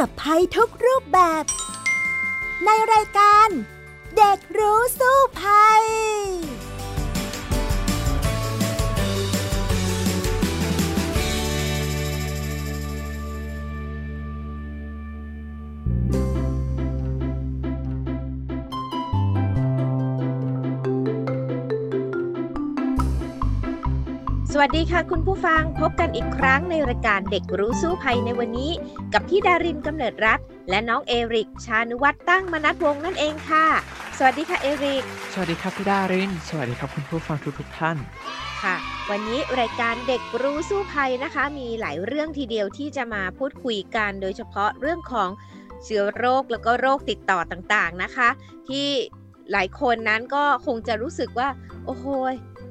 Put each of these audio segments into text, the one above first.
กับภัยทุกรูปแบบ ในรายการ เด็กรู้สู้ภัย สวัสดีค่ะคุณผู้ฟังพบกันอีกครั้งในรายการเด็กรู้สู้ภัยในวันนี้ กับพี่ดารินกำเนิดรัฐ และน้องเอริก ชานุวัตรตั้งมนัทวงศ์นั่นเองค่ะ สวัสดีค่ะเอริก สวัสดีครับพี่ดาริน สวัสดีครับคุณผู้ฟังทุกทุกท่าน ค่ะ วันนี้รายการเด็กรู้สู้ภัยนะคะ มีหลายเรื่องทีเดียวที่จะมาพูดคุยกัน โดยเฉพาะเรื่องของเชื้อโรคแล้วก็โรคติดต่อต่างๆนะคะ ที่หลายคนนั้นก็คงจะรู้สึกว่า โอ้โห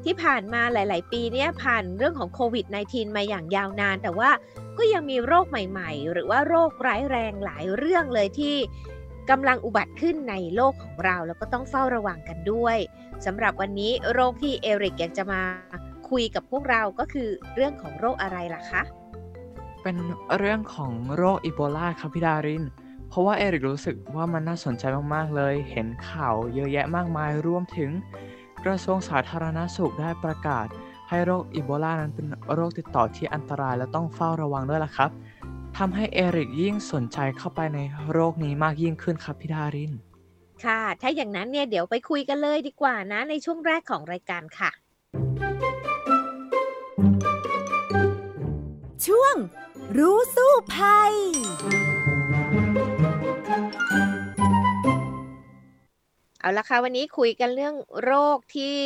ที่ผ่านมาหลาย ๆ ปีเนี่ยผ่านเรื่องของโควิด -19 มาอย่างยาวนาน แต่ว่าก็ยังมีโรคใหม่ ๆ หรือว่าโรคร้ายแรงหลายเรื่องเลยที่กำลังอุบัติขึ้นในโลกของเราแล้วก็ต้องเฝ้าระวังกันด้วยสำหรับวันนี้โรคที่เอริกอยากจะมาคุยกับพวกเราก็คือเรื่องของโรคอะไรล่ะคะ เป็นเรื่องของโรคอีโบลาครับพี่ดาริน เพราะว่าเอริกรู้สึกว่ามันน่าสนใจมาก ๆ เลย เห็นข่าวเยอะแยะมากมายรวมถึง กระทรวงสาธารณสุขได้ประกาศ ให้โรคอีโบลานั้นเป็นโรคติดต่อที่อันตรายและต้องเฝ้าระวังด้วยล่ะครับทำให้เอริกยิ่งสนใจเข้าไปในโรคนี้มากยิ่งขึ้นครับพี่ดาริน ค่ะ ถ้าอย่างนั้นเนี่ยเดี๋ยวไปคุยกันเลยดีกว่านะในช่วงแรกของรายการค่ะ ช่วงรู้สู้ภัย เอาละค่ะวันนี้คุยกันเรื่องโรคที่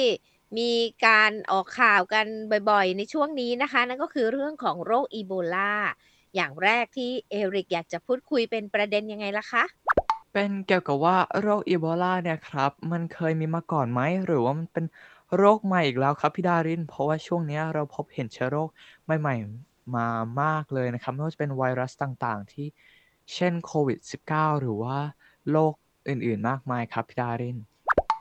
มีการออกข่าวกันบ่อยๆ ในช่วงนี้นะคะ นั่นก็คือเรื่องของโรคอีโบลา อย่างแรกที่เอริกอยากจะพูดคุยเป็นประเด็นยังไงล่ะคะ เป็นเกี่ยวกับว่าโรคอีโบลาเนี่ยครับ มันเคยมีมาก่อนไหมหรือว่ามันเป็นโรคใหม่อีกแล้วครับพี่ดาริน เพราะว่าช่วงนี้เราพบเห็นเชื้อโรคใหม่ๆมามากเลยนะครับไม่ว่าจะเป็นไวรัสต่างๆ ที่เช่นโควิด -19 หรือว่าโรค อื่น ๆ มากมายครับพี่ดาริน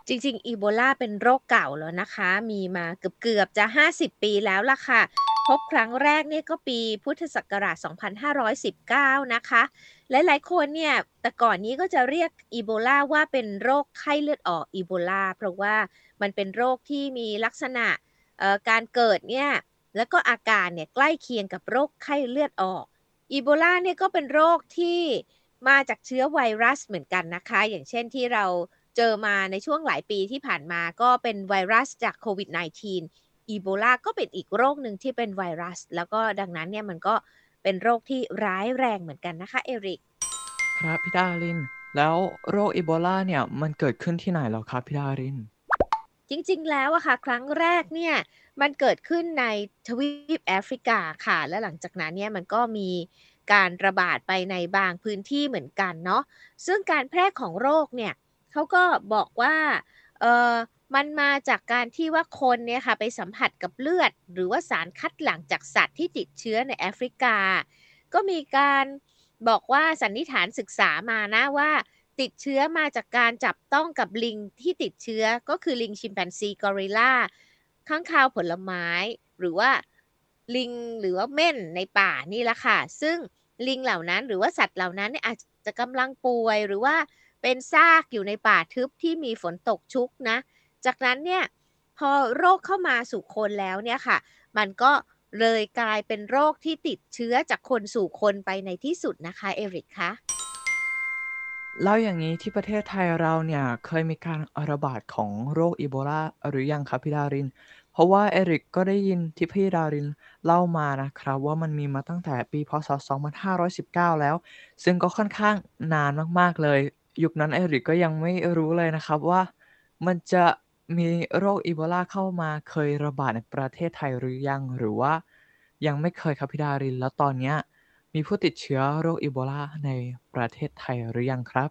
จริง ๆ อีโบลาเป็นโรคเก่าแล้วนะคะ มีมาเกือบๆจะ 50 ปีแล้วล่ะค่ะ พบครั้งแรกเนี่ยก็ปีพุทธศักราช 2519 นะคะ หลายๆ คนเนี่ย แต่ก่อนนี้ก็จะเรียกอีโบลาว่าเป็นโรคไข้เลือดออกอีโบลา เพราะว่ามันเป็นโรคที่มีลักษณะการเกิดเนี่ย แล้วก็อาการเนี่ยใกล้เคียงกับโรคไข้เลือดออก อีโบลาเนี่ยก็เป็นโรคที่ มาจากเชื้อไวรัสเหมือนกันนะคะ อย่างเช่นที่เราเจอมาในช่วงหลายปีที่ผ่านมาก็เป็นไวรัสจากโควิด -19 อีโบลาก็เป็นอีกโรคหนึ่งที่เป็นไวรัส แล้วก็ดังนั้นเนี่ยมันก็เป็นโรคที่ร้ายแรงเหมือนกันนะคะเอริก ครับพี่ดาริน แล้วโรคอีโบลาเนี่ยมันเกิดขึ้นที่ไหนแล้วครับพี่ดาริน จริงๆ แล้วอะค่ะ ครั้งแรกเนี่ยมันเกิดขึ้นในทวีปแอฟริกาค่ะ และหลังจากนั้นเนี่ยมันก็มีการระบาดไปในบางพื้นที่เหมือนกันเนาะซึ่งการแพร่ของโรคเนี่ยเขาก็บอกว่าเออมันมาจากการที่ว่าคนเนี่ยค่ะไปสัมผัสกับเลือด หรือว่าสารคัดหลั่งจากสัตว์ที่ติดเชื้อในแอฟริกา ก็มีการบอกว่าสันนิษฐานศึกษามานะว่า ติดเชื้อมาจากการจับต้องกับลิงที่ติดเชื้อก็คือลิงชิมแปนซีกอริลลาข้างคาวผลไม้ หรือว่าลิงหรือว่าเม่นในป่านี่แหละค่ะ ซึ่งลิงเหล่านั้นหรือว่าสัตว์เหล่านั้นเนี่ยอาจจะกำลังป่วยหรือว่าเป็นซากอยู่ในป่าทึบที่มีฝนตกชุกนะ จากนั้นเนี่ยพอโรคเข้ามาสู่คนแล้วเนี่ยค่ะ มันก็เลยกลายเป็นโรคที่ติดเชื้อจากคนสู่คนไปในที่สุดนะคะ เอริกคะ เล่าอย่างนี้ที่ประเทศไทยเราเนี่ยเคยมีการระบาดของโรคอีโบลาหรือยังครับพี่ดาริน เพราะว่าเอริกก็ได้ยินที่พี่ดารินเล่ามานะครับว่ามันมีมาตั้งแต่ปีพศ 2519 แล้ว ซึ่งก็ค่อนข้างนานมากๆเลย ยุคนั้นเอริกก็ยังไม่รู้เลยนะครับว่ามันจะมีโรคอีโบลาเข้ามาเคยระบาดในประเทศไทยหรือยังหรือว่ายังไม่เคยครับพี่ดารินแล้วตอนเนี้ย มีผู้ติดเชื้อโรคอีโบลาในประเทศไทยหรือยังครับ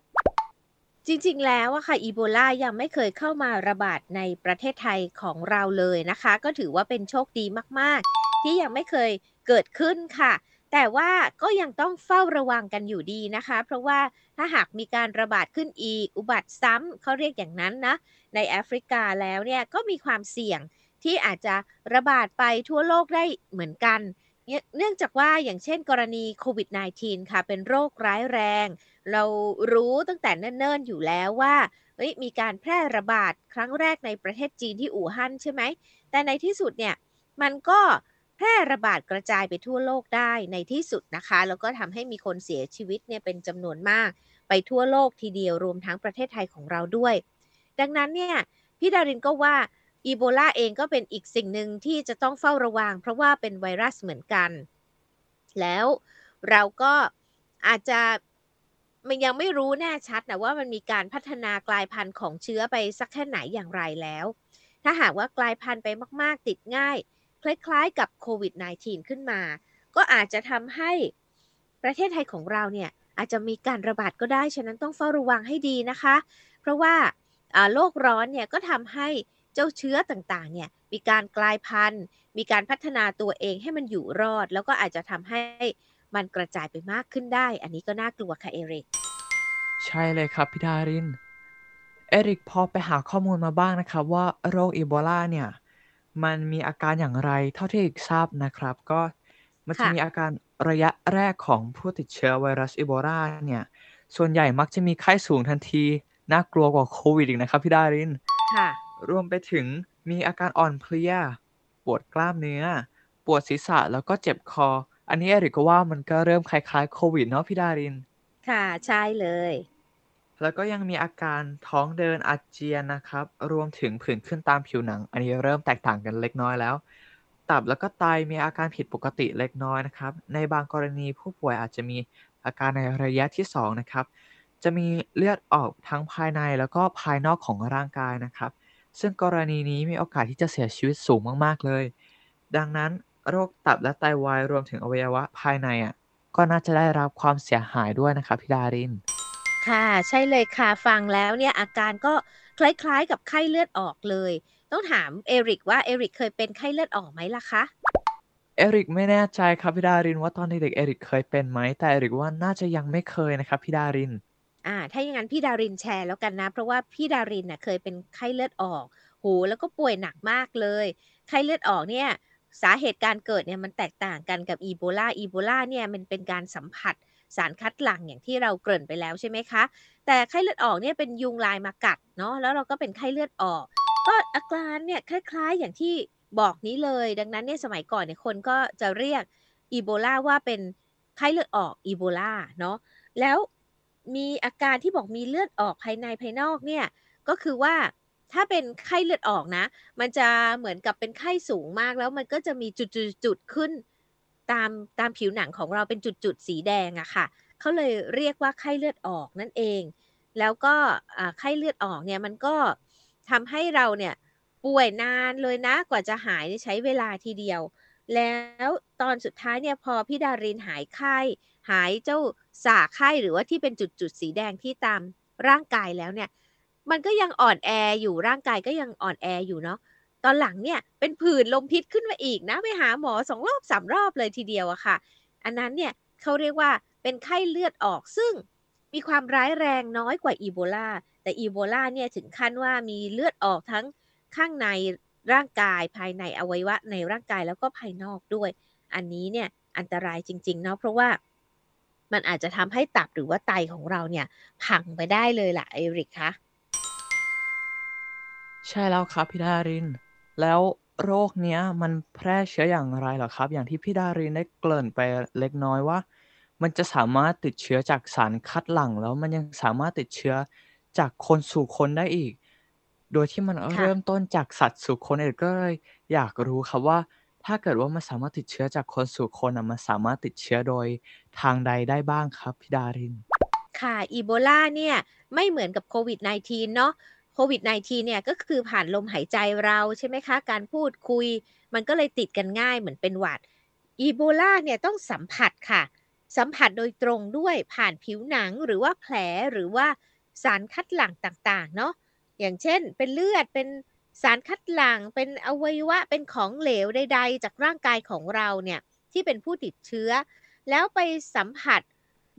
จริงๆ แล้วอะค่ะอีโบลายังไม่เคยเข้ามาระบาดในประเทศไทยของเราเลยนะคะ ก็ถือว่าเป็นโชคดีมากๆ ที่ยังไม่เคยเกิดขึ้นค่ะ แต่ว่าก็ยังต้องเฝ้าระวังกันอยู่ดีนะคะ เพราะว่าถ้าหากมีการระบาดขึ้นอีก อุบัติซ้ำเขาเรียกอย่างนั้นนะ ในแอฟริกาแล้วเนี่ยก็มีความเสี่ยงที่อาจจะระบาดไปทั่วโลกได้เหมือนกัน เนื่องจากว่าอย่างเช่นกรณีโควิด -19 ค่ะ เป็นโรคร้ายแรง เรารู้ตั้งแต่เนิ่นๆอยู่แล้วว่ามีการแพร่ระบาดครั้งแรกในประเทศจีนที่อู่ฮั่นใช่ไหม แต่ในที่สุดเนี่ยมันก็แพร่ระบาดกระจายไปทั่วโลกได้ในที่สุดนะคะ แล้วก็ทำให้มีคนเสียชีวิตเนี่ยเป็นจำนวนมาก ไปทั่วโลกทีเดียวรวมทั้งประเทศไทยของเราด้วย ดังนั้นเนี่ยพี่ดารินก็ว่า อีโบลาเองก็เป็นอีกสิ่งหนึ่งที่จะต้องเฝ้าระวัง เพราะว่าเป็นไวรัสเหมือนกัน แล้วเราก็อาจจะมันยังไม่รู้แน่ชัดนะว่ามันมีการพัฒนากลายพันธุ์ของเชื้อไปสักแค่ไหนอย่างไรแล้ว ถ้าหากว่ากลายพันธุ์ไปมาก ๆ ติดง่าย คล้ายๆ กับโควิด -19 ขึ้นมา ก็อาจจะทำให้ประเทศไทยของเราเนี่ยอาจจะมีการระบาดก็ได้ ฉะนั้นต้องเฝ้าระวังให้ดีนะคะ เพราะว่าโลกร้อนเนี่ยก็ทำให้ เจ้าเชื้อต่างๆเนี่ยมีการกลายพันธุ์ มีการพัฒนาตัวเองให้มันอยู่รอด แล้วก็อาจจะทำให้มันกระจายไปมากขึ้นได้ อันนี้ก็น่ากลัวค่ะเอริก ใช่เลยครับพี่ดาริน เอริกพอไปหาข้อมูลมาบ้างนะครับว่าโรคอีโบลาเนี่ยมันมีอาการอย่างไรเท่าที่เอกทราบนะครับ ก็มันจะมีอาการระยะแรกของผู้ติดเชื้อไวรัสอีโบลาเนี่ย ส่วนใหญ่มักจะมีไข้สูงทันที น่ากลัวกว่าโควิดอีกนะครับพี่ดาริน ค่ะ รวมไปถึงมีอาการอ่อนเพลีย ปวดกล้ามเนื้อ ปวดศีรษะแล้วก็เจ็บคอ อันนี้เอริกก็ว่ามันก็เริ่มคล้ายๆโควิดเนาะพี่ดาริน ค่ะใช่เลย แล้วก็ยังมีอาการท้องเดินอาเจียนนะครับ รวมถึงผื่นขึ้นตามผิวหนัง อันนี้เริ่มแตกต่างกันเล็กน้อยแล้ว ตับแล้วก็ไตมีอาการผิดปกติเล็กน้อยนะครับ ในบางกรณีผู้ป่วยอาจจะมีอาการในระยะที่2นะครับจะมีเลือดออกทั้งภายในแล้วก็ภายนอกของร่างกายนะครับ ซึ่งกรณีนี้มีโอกาสที่จะเสียชีวิตสูงมากๆเลย ดังนั้นโรคตับและไตวายรวมถึงอวัยวะภายในอะก็น่าจะได้รับความเสียหายด้วยนะครับพี่ดาริน ค่ะ ใช่เลยค่ะ ฟังแล้วเนี่ยอาการก็คล้ายๆกับไข้เลือดออกเลย ต้องถามเอริกว่าเอริกเคยเป็นไข้เลือดออกไหมล่ะคะเอริกไม่แน่ใจครับพี่ดารินว่าตอนเด็กๆเอริกเคยเป็นไหมแต่เอริกว่าน่าจะยังไม่เคยนะครับพี่ดาริน อ่า ถ้าอย่างนั้นพี่ดารินแชร์แล้วกันนะ เพราะว่าพี่ดารินน่ะเคยเป็นไข้เลือดออกโหแล้วก็ป่วยหนักมากเลย ไข้เลือดออกเนี่ย สาเหตุการเกิดเนี่ยมันแตกต่างกันกับอีโบลาอีโบลาเนี่ยมันเป็นการสัมผัสสารคัดหลั่งอย่างที่เราเกริ่นไปแล้วใช่ไหมคะ แต่ไข้เลือดออกเนี่ยเป็นยุงลายมากัดเนาะ แล้วเราก็เป็นไข้เลือดออก ก็อาการเนี่ยคล้าย ๆ อย่างที่บอกนี้เลย ดังนั้นเนี่ยสมัยก่อนเนี่ยคนก็จะเรียกอีโบลาว่าเป็นไข้เลือดออกอีโบลาเนาะ แล้ว มีอาการที่บอกมีเลือดออกภายในภายนอกเนี่ยก็คือว่าถ้าเป็นไข้เลือดออกนะ มันจะเหมือนกับเป็นไข้สูงมากแล้วมันก็จะมีจุดๆขึ้น ตามตามผิวหนังของเราเป็นจุดๆสีแดงอะค่ะเขาเลยเรียกว่าไข้เลือดออกนั่นเอง แล้วก็ไข้เลือดออกเนี่ยมันก็ทำให้เราเนี่ยป่วยนานเลยนะกว่าจะหายใช้เวลาทีเดียว แล้วตอนสุดท้ายเนี่ยพอพี่ดารินหายไข้หายเจ้า สาไข้หรือว่าที่เป็นจุดๆสีแดงที่ตามร่างกายแล้วเนี่ย มันก็ยังอ่อนแออยู่ร่างกายก็ยังอ่อนแออยู่เนาะตอนหลังเนี่ยเป็นผื่นลมพิษขึ้นมาอีกนะไปหาหมอ2รอบ3รอบเลยทีเดียวอะค่ะ อันนั้นเนี่ยเขาเรียกว่าเป็นไข้เลือดออกซึ่งมีความร้ายแรงน้อยกว่าอีโบลาแต่อีโบลาเนี่ยถึงขั้นว่ามีเลือดออกทั้งข้างในร่างกายภายในอวัยวะในร่างกายแล้วก็ภายนอกด้วย อันนี้เนี่ยอันตรายจริงๆเนาะเพราะว่า มันอาจจะทำให้ตับหรือว่าไตของเราเนี่ยพังไปได้เลยล่ะเอริกคะใช่แล้วครับพี่ดาริน แล้วโรคเนี้ยมันแพร่เชื้ออย่างไรเหรอครับ อย่างที่พี่ดารินได้เกริ่นไปเล็กน้อยว่า มันจะสามารถติดเชื้อจากสารคัดหลั่งแล้วมันยังสามารถติดเชื้อจากคนสู่คนได้อีก โดยที่มันเริ่มต้นจากสัตว์สู่คนเอกก็เลยอยากรู้ครับว่า ถ้าเกิดว่ามันสามารถติดเชื้อจากคนสู่คนอะมันสามารถติดเชื้อโดยทางใดได้บ้างครับพี่ดาริน ค่ะอีโบลาเนี่ยไม่เหมือนกับโควิด -19 เนาะโควิด -19 เนี่ยก็คือผ่านลมหายใจเราใช่ไหมคะ การพูดคุย มันก็เลยติดกันง่ายเหมือนเป็นหวัดอีโบลาเนี่ยต้องสัมผัสค่ะ สัมผัสโดยตรงด้วยผ่านผิวหนังหรือว่าแผลหรือว่าสารคัดหลั่งต่างๆ เนาะอย่างเช่น เป็นเลือดเป็น สารคัดหลั่งเป็นอวัยวะเป็นของเหลวใด ๆ จากร่างกายของเราเนี่ยที่เป็นผู้ติดเชื้อ แล้วไปสัมผัส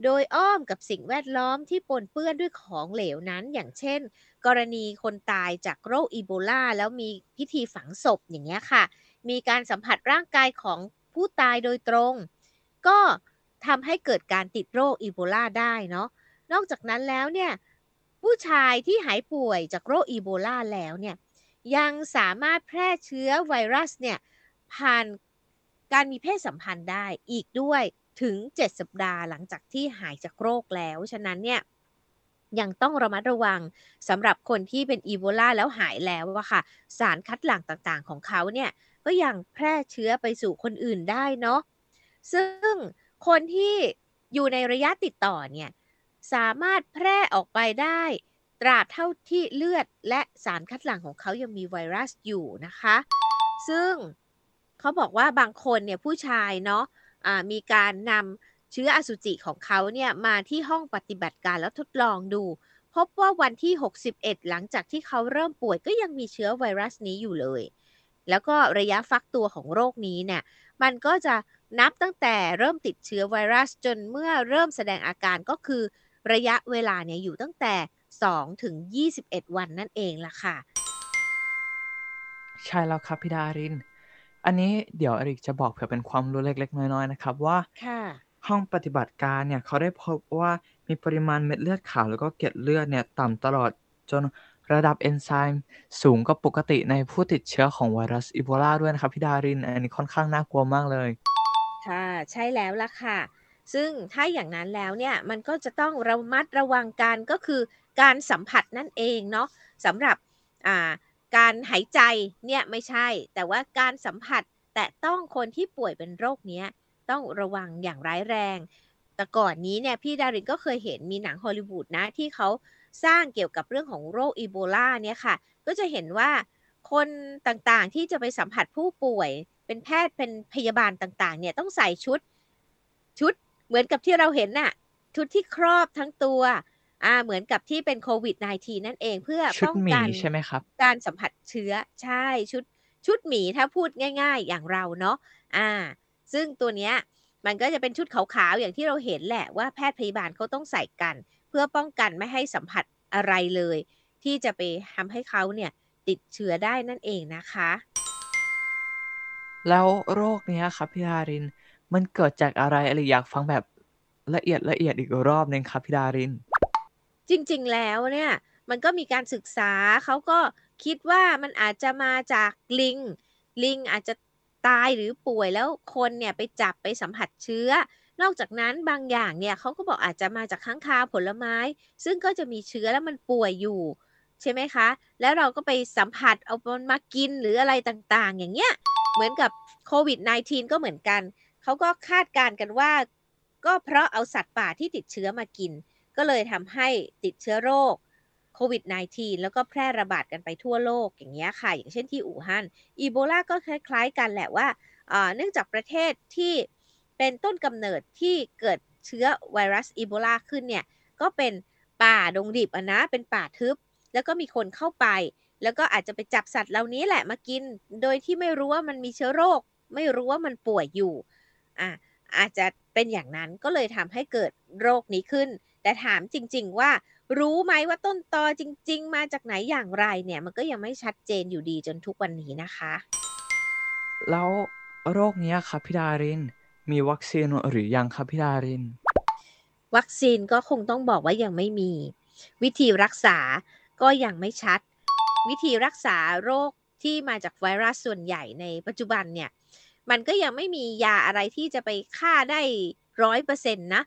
โดยอ้อมกับสิ่งแวดล้อมที่ปนเปื้อนด้วยของเหลวนั้น อย่างเช่น กรณีคนตายจากโรคอีโบลาแล้วมีพิธีฝังศพอย่างเงี้ยค่ะ มีการสัมผัสร่างกายของผผู้ตายโดยตรง ก็ทำให้เกิดการติดโรคอีโบลาได้เนาะนอกจากนั้นแล้วเนี่ยผู้ชายที่หายป่วยจากโรคอีโบลาแล้วเนี่ย ยังสามารถแพร่เชื้อไวรัสเนี่ยผ่านการมีเพศสัมพันธ์ได้อีกด้วยถึง 7 สัปดาห์หลังจากที่หายจากโรคแล้ว ฉะนั้นเนี่ยยังต้องระมัดระวังสำหรับคนที่เป็นอีโบลาแล้วหายแล้วอะค่ะ สารคัดหลั่งต่างๆของเขาเนี่ยก็ยังแพร่เชื้อไปสู่คนอื่นได้เนาะซึ่งคนที่อยู่ในระยะติดต่อเนี่ยสามารถแพร่ออกไปได้ ตราบเท่าที่เลือดและสารคัดหลั่งของเขายังมีไวรัสอยู่นะคะ ซึ่งเขาบอกว่าบางคนเนี่ยผู้ชายเนาะะมีการนำเชื้ออสุจิของเขาเนี่ยมาที่ห้องปฏิบัติการแล้วทดลองดู พบว่าวันที่ 61 หลังจากที่เขาเริ่มป่วยก็ยังมีเชื้อไวรัสนี้อยู่เลย แล้วก็ระยะฟักตัวของโรคนี้เนี่ยมันก็จะนับตั้งแต่เริ่มติดเชื้อไวรัสจนเมื่อเริ่มแสดงอาการก็คือระยะเวลาเนี่ยอยู่ตั้งแต่ 2ถึง21 วันนั่นเองล่ะค่ะ ใช่แล้วครับพี่ดาริน อันนี้เดี๋ยวอริกจะบอกเผื่อเป็นความรู้เล็ก ๆ น้อยๆนะครับว่าค่ะห้องปฏิบัติการเนี่ยเขาได้พบว่ามีปริมาณเม็ดเลือดขาวแล้วก็เกล็ดเลือดเนี่ยต่ำตลอดจนระดับเอนไซม์สูงกว่าปกติในผู้ติดเชื้อของไวรัสอีโบลาด้วยนะครับพี่ดาริน อันนี้ค่อนข้างน่ากลัวมากเลย ค่ะ ใช่แล้วล่ะค่ะ ซึ่งถ้าอย่างนั้นแล้วเนี่ย มันก็จะต้องระมัดระวังกันก็คือ การสัมผัสนั่นเองเนาะสำหรับการหายใจเนี่ยไม่ใช่ แต่ว่าการสัมผัสแต่ต้องคนที่ป่วยเป็นโรคนี้ต้องระวังอย่างร้ายแรง แต่ก่อนนี้เนี่ยพี่ดารินก็เคยเห็นมีหนังฮอลลีวูดนะที่เขาสร้างเกี่ยวกับเรื่องของโรคอีโบลาเนี่ยค่ะ ก็จะเห็นว่าคนต่างๆที่จะไปสัมผัสผู้ป่วย เป็นแพทย์เป็นพยาบาลต่างๆเนี่ยต้องใส่ชุดชุดเหมือนกับที่เราเห็นน่ะชุดที่ครอบทั้งตัว อ่าเหมือนกับที่เป็นโควิด -19 นั่นเองเพื่อป้องกันใช่ไหมครับ การสัมผัสเชื้อใช่ชุดชุดหมีถ้าพูดง่าย ๆ อย่างเราเนาะอ่า ซึ่งตัวเนี้ยมันก็จะเป็นชุดขาวๆอย่างที่เราเห็นแหละว่าแพทย์พยาบาลเขาต้องใส่กัน เพื่อป้องกันไม่ให้สัมผัสอะไรเลย ที่จะไปทำให้เขาเนี่ยติดเชื้อได้นั่นเองนะคะ แล้วโรคนี้ครับพี่ดาริน มันเกิดจากอะไรอะไรอยากฟังแบบละเอียดละเอียดอีกรอบนึงครับพี่ดาริน จริงๆแล้วเนี่ยมันก็มีการศึกษาเขาก็คิดว่ามันอาจจะมาจากลิง ลิงอาจจะตายหรือป่วยแล้วคนเนี่ยไปจับไปสัมผัสเชื้อ นอกจากนั้นบางอย่างเนี่ยเขาก็บอกอาจจะมาจากข้างคาวผลไม้ ซึ่งก็จะมีเชื้อแล้วมันป่วยอยู่ใช่ไหมคะ แล้วเราก็ไปสัมผัสเอามันมากินหรืออะไรต่างๆ อย่างเงี้ย เหมือนกับโควิด -19 ก็เหมือนกัน เขาก็คาดการณ์กันว่า ก็เพราะเอาสัตว์ป่าที่ติดเชื้อมากิน ก็เลยทำให้ติดเชื้อโรคโควิด -19 แล้วก็แพร่ระบาดกันไปทั่วโลกอย่างเงี้ยค่ะ อย่างเช่นที่อู่ฮั่นอีโบลาก็คล้ายๆกันแหละว่าเนื่องจากประเทศที่เป็นต้นกำเนิดที่เกิดเชื้อไวรัสอีโบลาขึ้นเนี่ย ก็เป็นป่าดงดิบอะนะเป็นป่าทึบ แล้วก็มีคนเข้าไป แล้วก็อาจจะไปจับสัตว์เหล่านี้แหละมากิน โดยที่ไม่รู้ว่ามันมีเชื้อโรค ไม่รู้ว่ามันป่วยอยู่อะอาจจะเป็นอย่างนั้นก็เลยทำให้เกิดโรคนี้ขึ้น แต่ถามจริง ๆ ว่ารู้ไหมว่าต้นตอจริง ๆ มาจากไหนอย่างไรเนี่ย มันก็ยังไม่ชัดเจนอยู่ดีจนทุกวันนี้นะคะ แล้วโรคนี้ครับพี่ดาริน มีวัคซีนหรือยังครับพี่ดาริน วัคซีนก็คงต้องบอกว่ายังไม่มี วิธีรักษาก็ยังไม่ชัด วิธีรักษาโรคที่มาจากไวรัสส่วนใหญ่ในปัจจุบันเนี่ย มันก็ยังไม่มียาอะไรที่จะไปฆ่าได้ร้อยเปอร์เซ็นต์นะ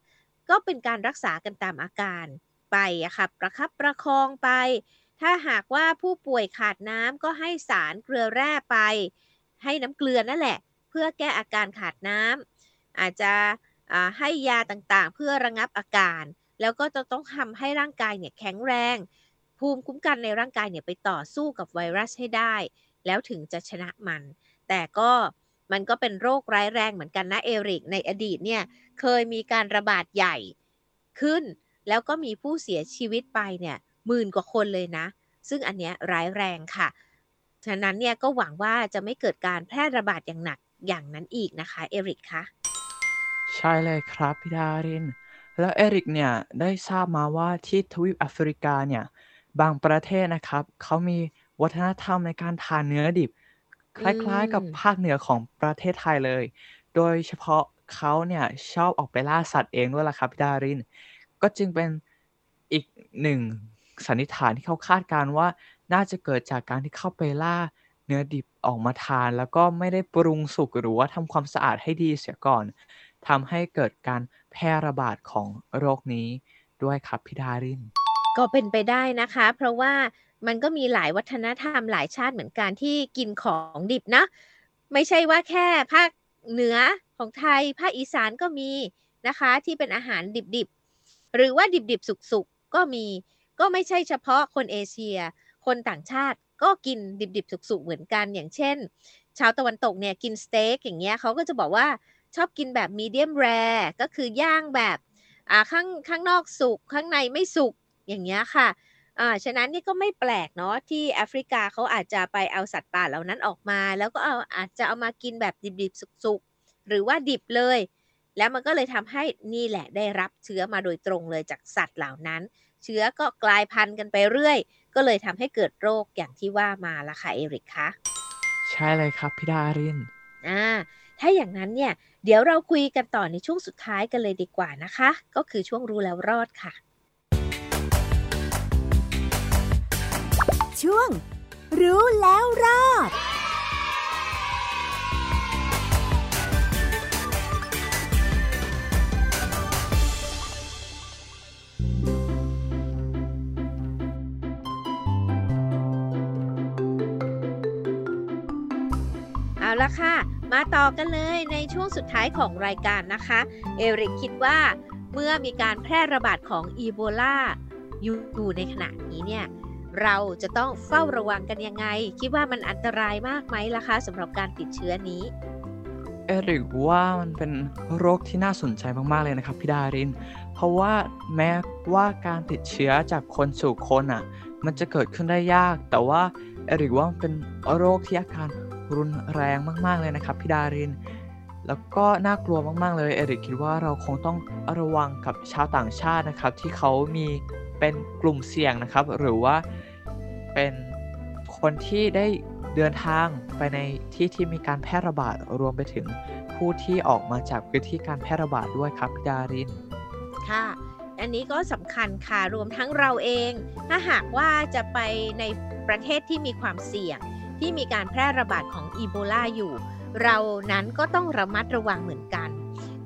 ก็เป็นการรักษากันตามอาการไปอะค่ะประคับประคองไป ถ้าหากว่าผู้ป่วยขาดน้ำก็ให้สารเกลือแร่ไป ให้น้ำเกลือนั่นแหละ เพื่อแก้อาการขาดน้ำอาจจะให้ยาต่างๆ เพื่อระงับอาการ แล้วก็จะต้องทำให้ร่างกายเนี่ยแข็งแรง ภูมิคุ้มกันในร่างกายเนี่ยไปต่อสู้กับไวรัสให้ได้ แล้วถึงจะชนะมัน แต่ก็ มันก็เป็นโรคร้ายแรงเหมือนกันนะเอริกในอดีตเนี่ยเคยมีการระบาดใหญ่ขึ้น แล้วก็มีผู้เสียชีวิตไปเนี่ยหมื่นกว่าคนเลยนะ ซึ่งอันเนี้ยร้ายแรงค่ะ ฉะนั้นเนี่ยก็หวังว่าจะไม่เกิดการแพร่ระบาดอย่างหนักอย่างนั้นอีกนะคะเอริกคะใช่เลยครับพี่ดาริน แล้วเอริกเนี่ยได้ทราบมาว่าที่ทวีปแอฟริกาเนี่ยบางประเทศนะครับเขามีวัฒนธรรมในการทานเนื้อดิบ คล้ายๆ กับภาคเหนือของประเทศไทยเลย โดยเฉพาะเขาเนี่ยชอบออกไปล่าสัตว์เองด้วยล่ะครับพี่ดาริน ก็จึงเป็นอีกหนึ่งสันนิษฐานที่เขาคาดการณ์ว่าน่าจะเกิดจากการที่เข้าไปล่าเนื้อดิบออกมาทาน แล้วก็ไม่ได้ปรุงสุกหรือว่าทำความสะอาดให้ดีเสียก่อนทำให้เกิดการแพร่ระบาดของโรคนี้ด้วยครับพี่ดาริน ก็เป็นไปได้นะคะ เพราะว่า มันก็มีหลายวัฒนธรรมหลายชาติเหมือนกันที่กินของดิบนะ ไม่ใช่ว่าแค่ภาคเหนือของไทยภาคอีสานก็มีนะคะที่เป็นอาหารดิบๆ หรือว่าดิบๆ สุกๆ ก็มีก็ไม่ใช่เฉพาะคนเอเชีย คนต่างชาติก็กินดิบๆ สุกๆ เหมือนกัน อย่างเช่น ชาวตะวันตกเนี่ยกินสเต็กอย่างเงี้ยเขาก็จะบอกว่าชอบกินแบบมีเดียมแรก็คือย่างแบบอ่าข้างข้างนอกสุกข้างในไม่สุกอย่างเงี้ยค่ะ อ่าฉะนั้นนี่ก็ไม่แปลกเนาะที่แอฟริกาเขาอาจจะไปเอาสัตว์ป่าเหล่านั้นออกมา แล้วก็เอาอาจจะเอามากินแบบดิบๆสุกๆ หรือว่าดิบเลย แล้วมันก็เลยทำให้นี่แหละได้รับเชื้อมาโดยตรงเลยจากสัตว์เหล่านั้น เชื้อก็กลายพันธุ์กันไปเรื่อย ก็เลยทำให้เกิดโรคอย่างที่ว่ามาละค่ะเอริกคะใช่เลยครับพี่ดารินอ่าถ้าอย่างนั้นเนี่ย เดี๋ยวเราคุยกันต่อในช่วงสุดท้ายกันเลยดีกว่านะคะ ก็คือช่วงรู้แล้วรอดค่ะ ช่วง รู้แล้วรอดเอาละค่ะ มาต่อกันเลยในช่วงสุดท้ายของรายการนะคะ เอริกคิดว่าเมื่อมีการแพร่ระบาดของอีโบลาอยู่ในขณะนี้เนี่ย เราจะต้องเฝ้าระวังกันยังไง คิดว่ามันอันตรายมากไหมล่ะคะสำหรับการติดเชื้อนี้เอริกว่ามันเป็นโรคที่น่าสนใจมากๆเลยนะครับพี่ดาริน เพราะว่าแม้ว่าการติดเชื้อจากคนสู่คนอะ มันจะเกิดขึ้นได้ยาก แต่ว่าเอริกว่ามันเป็นโรคที่อาการรุนแรงมากๆเลยนะครับพี่ดาริน แล้วก็น่ากลัวมากๆเลยเอริกคิดว่าเราคงต้องระวังกับชาวต่างชาตินะครับ ที่เขามี เป็นกลุ่มเสี่ยงนะครับ หรือว่าเป็นคนที่ได้เดินทางไปในที่ที่มีการแพร่ระบาดรวมไปถึงผู้ที่ออกมาจากพื้นที่การแพร่ระบาดด้วยครับดาริน ค่ะ อันนี้ก็สำคัญค่ะรวมทั้งเราเอง ถ้าหากว่าจะไปในประเทศที่มีความเสี่ยง ที่มีการแพร่ระบาดของอีโบลาอยู่ เรานั้นก็ต้องระมัดระวังเหมือนกัน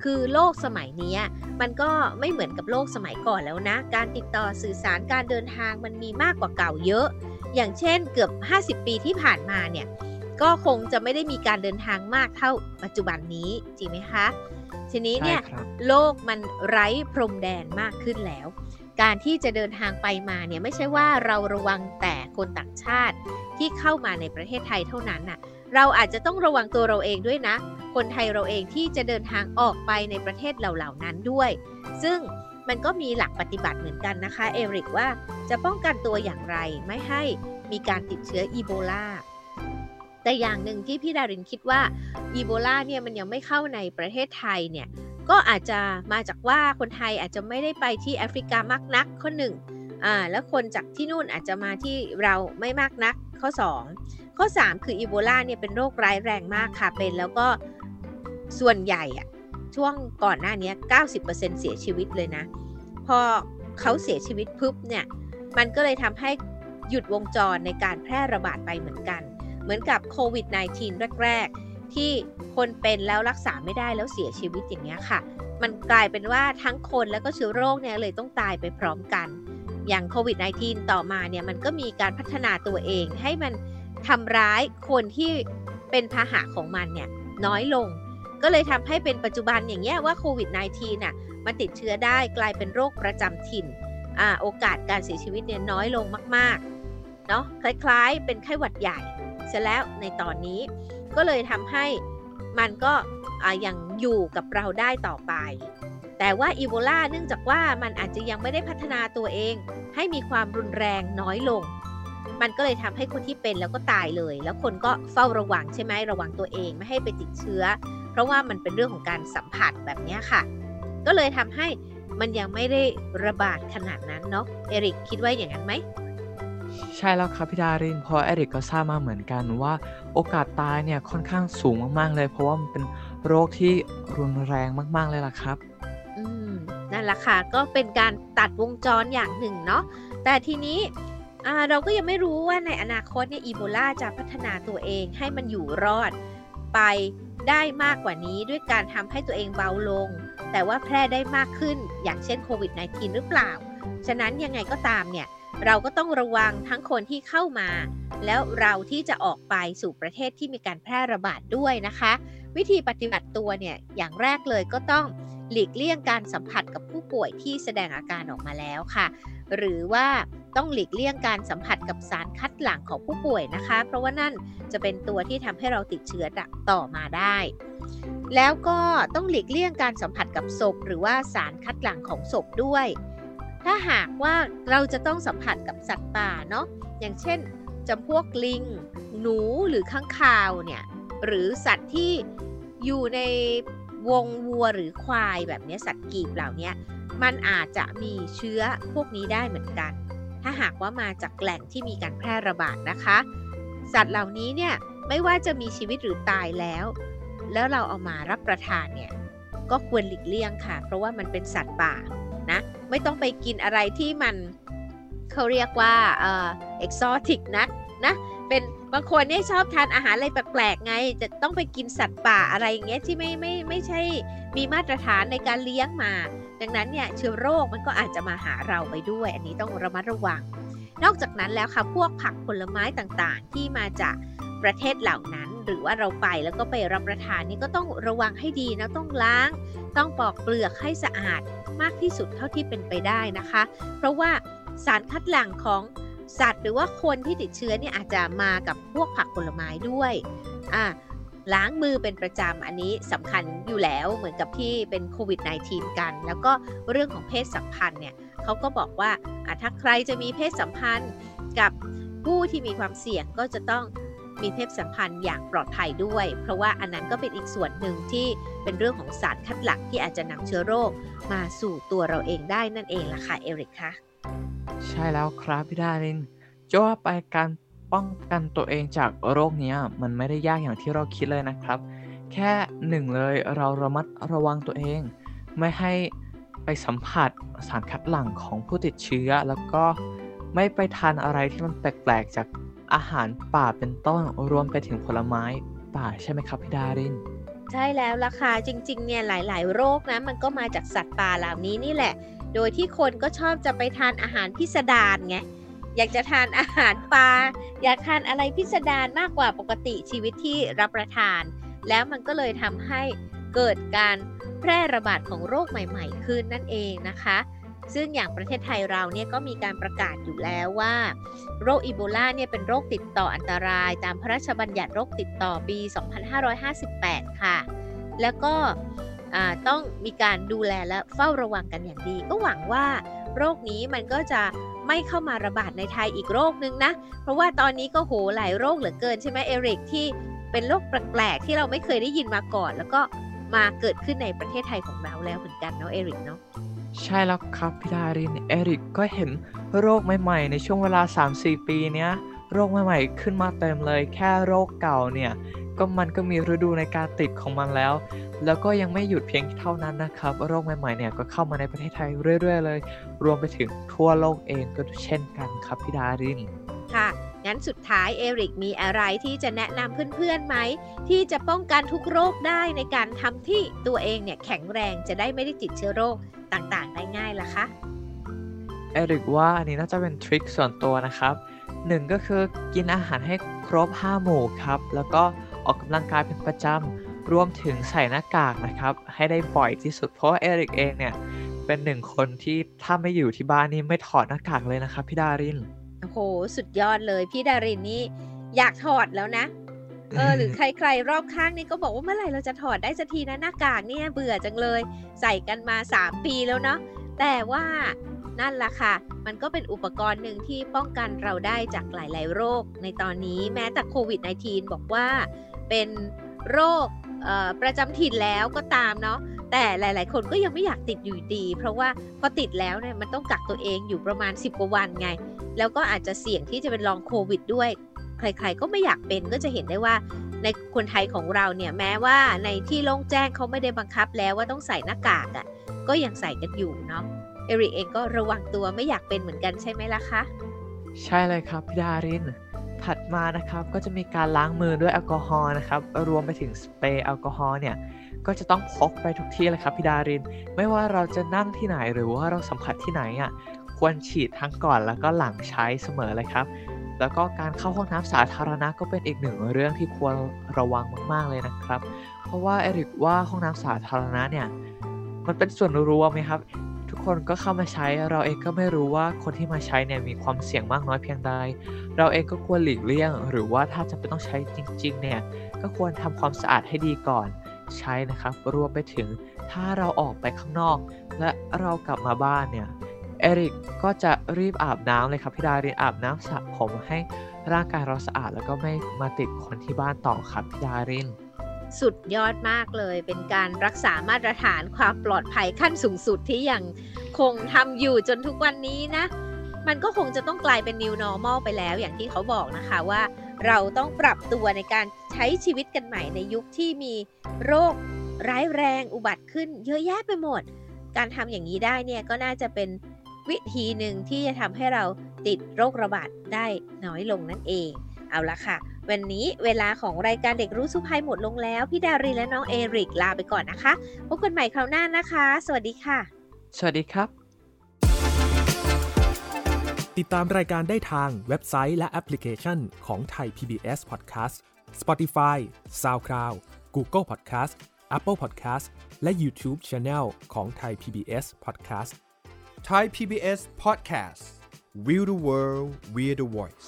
คือโลกสมัยนี้มันก็ไม่เหมือนกับโลกสมัยก่อนแล้วนะ การติดต่อสื่อสารการเดินทางมันมีมากกว่าเก่าเยอะ อย่างเช่นเกือบ 50 ปีที่ผ่านมาเนี่ยก็คงจะไม่ได้มีการเดินทางมากเท่าปัจจุบันนี้จริงไหมคะ ทีนี้เนี่ยใช่ครับโลกมันไร้พรมแดนมากขึ้นแล้ว การที่จะเดินทางไปมาเนี่ยไม่ใช่ว่าเราระวังแต่คนต่างชาติที่เข้ามาในประเทศไทยเท่านั้นน่ะ เราอาจจะต้องระวังตัวเราเองด้วยนะ คนไทยเราเองที่จะเดินทางออกไปในประเทศเหล่านั้นด้วย ซึ่งมันก็มีหลักปฏิบัติเหมือนกันนะคะเอริกว่าจะป้องกันตัวอย่างไรไม่ให้มีการติดเชื้ออีโบลาแต่อย่างหนึ่งที่พี่ดารินคิดว่าอีโบลาเนี่ยมันยังไม่เข้าในประเทศไทยเนี่ยก็อาจจะมาจากว่าคนไทยอาจจะไม่ได้ไปที่แอฟริกามากนักข้อหนึ่งอ่าแล้วคนจากที่นู่นอาจจะมาที่เราไม่มากนักข้อ 2 ข้อ 3 คืออีโบลาเนี่ยเป็นโรคร้ายแรงมากค่ะเป็นแล้วก็ส่วนใหญ่อะช่วงก่อนหน้านี้ 90%เสียชีวิตเลยนะ พอเขาเสียชีวิตปุ๊บเนี่ย มันก็เลยทำให้หยุดวงจรในการแพร่ระบาดไปเหมือนกัน เหมือนกับโควิด -19 แรก ๆ ที่คนเป็นแล้วรักษาไม่ได้แล้วเสียชีวิตอย่างเงี้ยค่ะ มันกลายเป็นว่าทั้งคนแล้วก็เชื้อโรคเนี่ยเลยต้องตายไปพร้อมกัน อย่างโควิด -19 ต่อมาเนี่ยมันก็มีการพัฒนาตัวเองให้มัน ทำร้ายคนที่เป็นพาหะของมันเนี่ยน้อยลง ก็เลยทำให้เป็นปัจจุบันอย่างเงี้ยว่าโควิด -19 น่ะมันติดเชื้อได้กลายเป็นโรคประจำถิ่นอ่าโอกาสการเสียชีวิตเนี่ยน้อยลงมากๆเนาะคล้ายๆ เป็นไข้หวัดใหญ่เสร็จแล้วในตอนนี้ก็เลยทำให้มันก็อ่ายังอยู่กับเราได้ต่อไป แต่ว่าอีโบลาเนื่องจากว่ามันอาจจะยังไม่ได้พัฒนาตัวเอง ให้มีความรุนแรงน้อยลง มันก็เลยทำให้คนที่เป็นแล้วก็ตายเลย แล้วคนก็เฝ้าระวังใช่ไหมระวังตัวเองไม่ให้ไปติดเชื้อ เพราะว่ามันเป็นเรื่องของการสัมผัสแบบเนี้ยค่ะ ก็เลยทำให้มันยังไม่ได้ระบาดขนาดนั้นเนาะเอริกคิดว่าอย่างนั้นไหมใช่แล้วครับพี่ดารินเพราะเอริกก็ทราบมาเหมือนกันว่าโอกาสตายเนี่ยค่อนข้างสูงมากๆเลย เพราะว่ามันเป็นโรคที่รุนแรงมากๆเลยล่ะครับ อืมนั่นแหละค่ะก็เป็นการตัดวงจรอย่างหนึ่งเนาะแต่ทีนี้อ่า เราก็ยังไม่รู้ว่าในอนาคตเนี่ยอีโบลาจะพัฒนาตัวเองให้มันอยู่รอด ไปได้มากกว่านี้ด้วยการทำให้ตัวเองเบาลง แต่ว่าแพร่ได้มากขึ้นอย่างเช่นโควิด -19 หรือเปล่า ฉะนั้นยังไงก็ตามเนี่ยเราก็ต้องระวังทั้งคนที่เข้ามา แล้วเราที่จะออกไปสู่ประเทศที่มีการแพร่ระบาดด้วยนะคะ วิธีปฏิบัติตัวเนี่ยอย่างแรกเลยก็ต้องหลีกเลี่ยงการสัมผัสกับผู้ป่วยที่แสดงอาการออกมาแล้วค่ะ หรือว่า ต้องหลีกเลี่ยงการสัมผัสกับสารคัดหลั่งของผู้ป่วยนะคะ เพราะว่านั่นจะเป็นตัวที่ทำให้เราติดเชื้อต่อมาได้ แล้วก็ต้องหลีกเลี่ยงการสัมผัสกับศพ หรือว่าสารคัดหลั่งของศพด้วย ถ้าหากว่าเราจะต้องสัมผัสกับสัตว์ป่าเนาะอย่างเช่นจำพวกลิง หนูหรือข้างคาวเนี่ยหรือสัตว์ที่อยู่ในวงวัวหรือควายแบบนี้สัตว์กีบเหล่านี้มันอาจจะมีเชื้อพวกนี้ได้เหมือนกัน ถ้าหากว่ามาจากแหล่งที่มีการแพร่ระบาดนะคะ สัตว์เหล่านี้เนี่ยไม่ว่าจะมีชีวิตหรือตายแล้ว แล้วเราเอามารับประทานเนี่ยก็ควรหลีกเลี่ยงค่ะ เพราะว่ามันเป็นสัตว์ป่านะไม่ต้องไปกินอะไรที่มันเขาเรียกว่าเอ่อเอกซอติกนักนะเป็นบางคนเนี่ยชอบทานอาหารอะไรแปลกๆไง จะต้องไปกินสัตว์ป่าอะไรอย่างเงี้ยที่ไม่ไม่ไม่ใช่ มีมาตรฐานในการเลี้ยงมา ดังนั้นเนี่ยเชื้อโรคมันก็อาจจะมาหาเราไปด้วย อันนี้ต้องระมัดระวัง นอกจากนั้นแล้วค่ะพวกผักผลไม้ต่างๆ ที่มาจากประเทศเหล่านั้น หรือว่าเราไปแล้วก็ไปรับประทานนี่ก็ต้องระวังให้ดีนะต้องล้าง ต้องปอกเปลือกให้สะอาดมากที่สุดเท่าที่เป็นไปได้นะคะ เพราะว่าสารคัดหลั่งของสัตว์ หรือว่าคนที่ติดเชื้อเนี่ยอาจจะมากับพวกผักผลไม้ด้วยอ่า ล้างมือเป็นประจำอันนี้สำคัญอยู่แล้วเหมือนกับที่เป็นโควิด -19 กัน แล้วก็เรื่องของเพศสัมพันธ์เนี่ยเขาก็บอกว่าถ้าใครจะมีเพศสัมพันธ์กับผู้ที่มีความเสี่ยงก็จะต้องมีเพศสัมพันธ์อย่างปลอดภัยด้วย เพราะว่าอันนั้นก็เป็นอีกส่วนหนึ่งที่เป็นเรื่องของสารคัดหลั่งที่อาจจะนำเชื้อโรคมาสู่ตัวเราเองได้นั่นเองล่ะค่ะเอริกคะใช่แล้วครับพี่ดารินจะว่าไปการ ป้องกันตัวเองจากโรคนี้มันไม่ได้ยากอย่างที่เราคิดเลยนะครับ แค่หนึ่งเลยเราระมัดระวังตัวเอง ไม่ให้ไปสัมผัสสารคัดหลั่งของผู้ติดเชื้อ แล้วก็ไม่ไปทานอะไรที่มันแปลกๆจากอาหารป่าเป็นต้นรวมไปถึงผลไม้ป่าใช่ไหมครับพี่ดารินใช่แล้วล่ะค่ะจริงๆเนี่ยหลาย ๆ โรคนะมันก็มาจากสัตว์ป่าเหล่านี้นี่แหละ โดยที่คนก็ชอบจะไปทานอาหารพิสดารไง อยากจะทานอาหารปลาอยากทานอะไรพิสดารมากกว่าปกติชีวิตที่รับประทาน แล้วมันก็เลยทำให้เกิดการแพร่ระบาดของโรคใหม่ๆ ขึ้นนั่นเองนะคะ ซึ่งอย่างประเทศไทยเราเนี่ยก็มีการประกาศอยู่แล้วว่า โรคอีโบลาเนี่ยเป็นโรคติดต่ออันตราย ตามพระราชบัญญัติโรคติดต่อปี 2558 ค่ะ แล้วก็ต้องมีการดูแลและเฝ้าระวังกันอย่างดี ก็หวังว่าโรคนี้มันก็จะ ไม่เข้ามาระบาดในไทยอีกโรคนึงนะ เพราะว่าตอนนี้ก็โหหลายโรคเหลือเกินใช่ไหมเอริกที่เป็นโรคแปลกๆที่เราไม่เคยได้ยินมาก่อน แล้วก็มาเกิดขึ้นในประเทศไทยของเราแล้วเหมือนกันเนาะเอริกเนาะใช่แล้วครับพี่ดารินเอริกก็เห็นโรคใหม่ๆ ในช่วงเวลา 3-4 ปีเนี้ยโรคใหม่ๆ ขึ้นมาเต็มเลย แค่โรคเก่าเนี่ยก็มันก็มีฤดูในการติดของมันแล้ว แล้วก็ยังไม่หยุดเพียงเท่านั้นนะครับ โรคใหม่ๆเนี่ยก็เข้ามาในประเทศไทยเรื่อย ๆ เลย รวมไปถึงทั่วโลกเองก็เช่นกันครับพี่ดารินค่ะ งั้นสุดท้ายเอริกมีอะไรที่จะแนะนำเพื่อนๆไหม ที่จะป้องกันทุกโรคได้ในการทำที่ตัวเองเนี่ยแข็งแรงจะได้ไม่ได้ติดเชื้อโรคต่างๆ ได้ง่ายล่ะคะเอริกว่าอันนี้น่าจะเป็นทริคส่วนตัวนะครับหนึ่งก็คือกินอาหารให้ครบ 5 หมู่ครับ แล้วก็ออกกำลังกายเป็นประจำ รวมถึงใส่หน้ากากนะครับ ให้ได้บ่อยที่สุดเพราะเอริกเองเนี่ยเป็นหนึ่งคนที่ถ้าไม่อยู่ที่บ้านนี่ไม่ถอดหน้ากากเลยนะครับพี่ดารินโอ้โหสุดยอดเลยพี่ดารินนี่อยากถอดแล้วนะเออหรือใครๆรอบข้างนี่ก็บอกว่าเมื่อไหร่เราจะถอดได้สักทีนะหน้ากากเนี่ยเบื่อจังเลย ใส่กันมา 3 ปีแล้วเนาะแต่ว่านั่นแหละค่ะ มันก็เป็นอุปกรณ์หนึ่งที่ป้องกันเราได้จากหลาย ๆ โรคในตอนนี้แม้แต่โควิด -19 บอกว่าเป็นโรค ประจำถิ่นแล้วก็ตามเนาะแต่หลาย ๆ คนก็ยังไม่อยากติดอยู่ดี เพราะว่าพอติดแล้วเนี่ยมันต้องกักตัวเองอยู่ประมาณ 10 กว่าวันไง แล้วก็อาจจะเสี่ยงที่จะเป็นลองโควิดด้วย ใคร ๆ ก็ไม่อยากเป็นก็จะเห็นได้ว่าในคนไทยของเราเนี่ยแม้ว่าในที่โล่งแจ้งเขาไม่ได้บังคับแล้วว่าต้องใส่หน้ากากอะ่ะก็ยังใส่กันอยู่เนาะเอริกเองก็ระวังตัวไม่อยากเป็นเหมือนกันใช่ไหมล่ะคะ ใช่เลยครับพี่ดาริน ถัดมานะครับก็จะมีการล้างมือด้วยแอลกอฮอล์นะครับรวมไปถึงสเปรย์แอลกอฮอล์เนี่ยก็จะต้องพกไปทุกที่เลยครับพี่ดาริน ไม่ว่าเราจะนั่งที่ไหนหรือว่าเราสัมผัสที่ไหนอะควรฉีดทั้งก่อนแล้วก็หลังใช้เสมอเลยครับ แล้วก็การเข้าห้องน้ำสาธารณะก็เป็นอีกหนึ่งเรื่องที่ควรระวังมากๆเลยนะครับ เพราะว่าเอริกว่าห้องน้ำสาธารณะเนี่ยมันเป็นส่วนรวมไหมครับ ทุกคนก็เข้ามาใช้ เราเองก็ไม่รู้ว่าคนที่มาใช้เนี่ยมีความเสี่ยงมากน้อยเพียงใด เราเองก็ควรหลีกเลี่ยง หรือว่าถ้าจะเป็นต้องใช้จริง ๆ เนี่ย ก็ควรทำความสะอาดให้ดีก่อนใช้นะครับ รวมไปถึงถ้าเราออกไปข้างนอก และเรากลับมาบ้านเนี่ย เอริกก็จะรีบอาบน้ำเลยครับพี่ดารินอาบน้ำสระผมให้ร่างกายเราสะอาดแล้วก็ไม่มาติดคนที่บ้านต่อครับพี่ดาริน สุดยอดมากเลย เป็นการรักษามาตรฐานความปลอดภัยขั้นสูงสุดที่ยังคงทำอยู่จนทุกวันนี้นะ มันก็คงจะต้องกลายเป็น new normal ไปแล้ว อย่างที่เขาบอกนะคะว่า เราต้องปรับตัวในการใช้ชีวิตกันใหม่ในยุคที่มีโรคร้ายแรงอุบัติขึ้น เยอะแยะไปหมด การทำอย่างนี้ได้เนี่ยก็น่าจะเป็นวิธีหนึ่งที่จะทำให้เราติดโรคระบาดได้น้อยลงนั่นเอง เอาละค่ะ วันนี้เวลาของรายการเด็กรู้สุภัยหมดลงแล้ว พี่ดารินและน้องเอริกลาไปก่อนนะคะ พบกันใหม่คราวหน้านะคะ สวัสดีค่ะ สวัสดีครับ ติดตามรายการได้ทางเว็บไซต์และแอปพลิเคชันของไทย PBS Podcast Spotify SoundCloud Google Podcast Apple Podcast และ YouTube Channel ของไทย PBS Podcast Thai PBS Podcast We the World We the Voice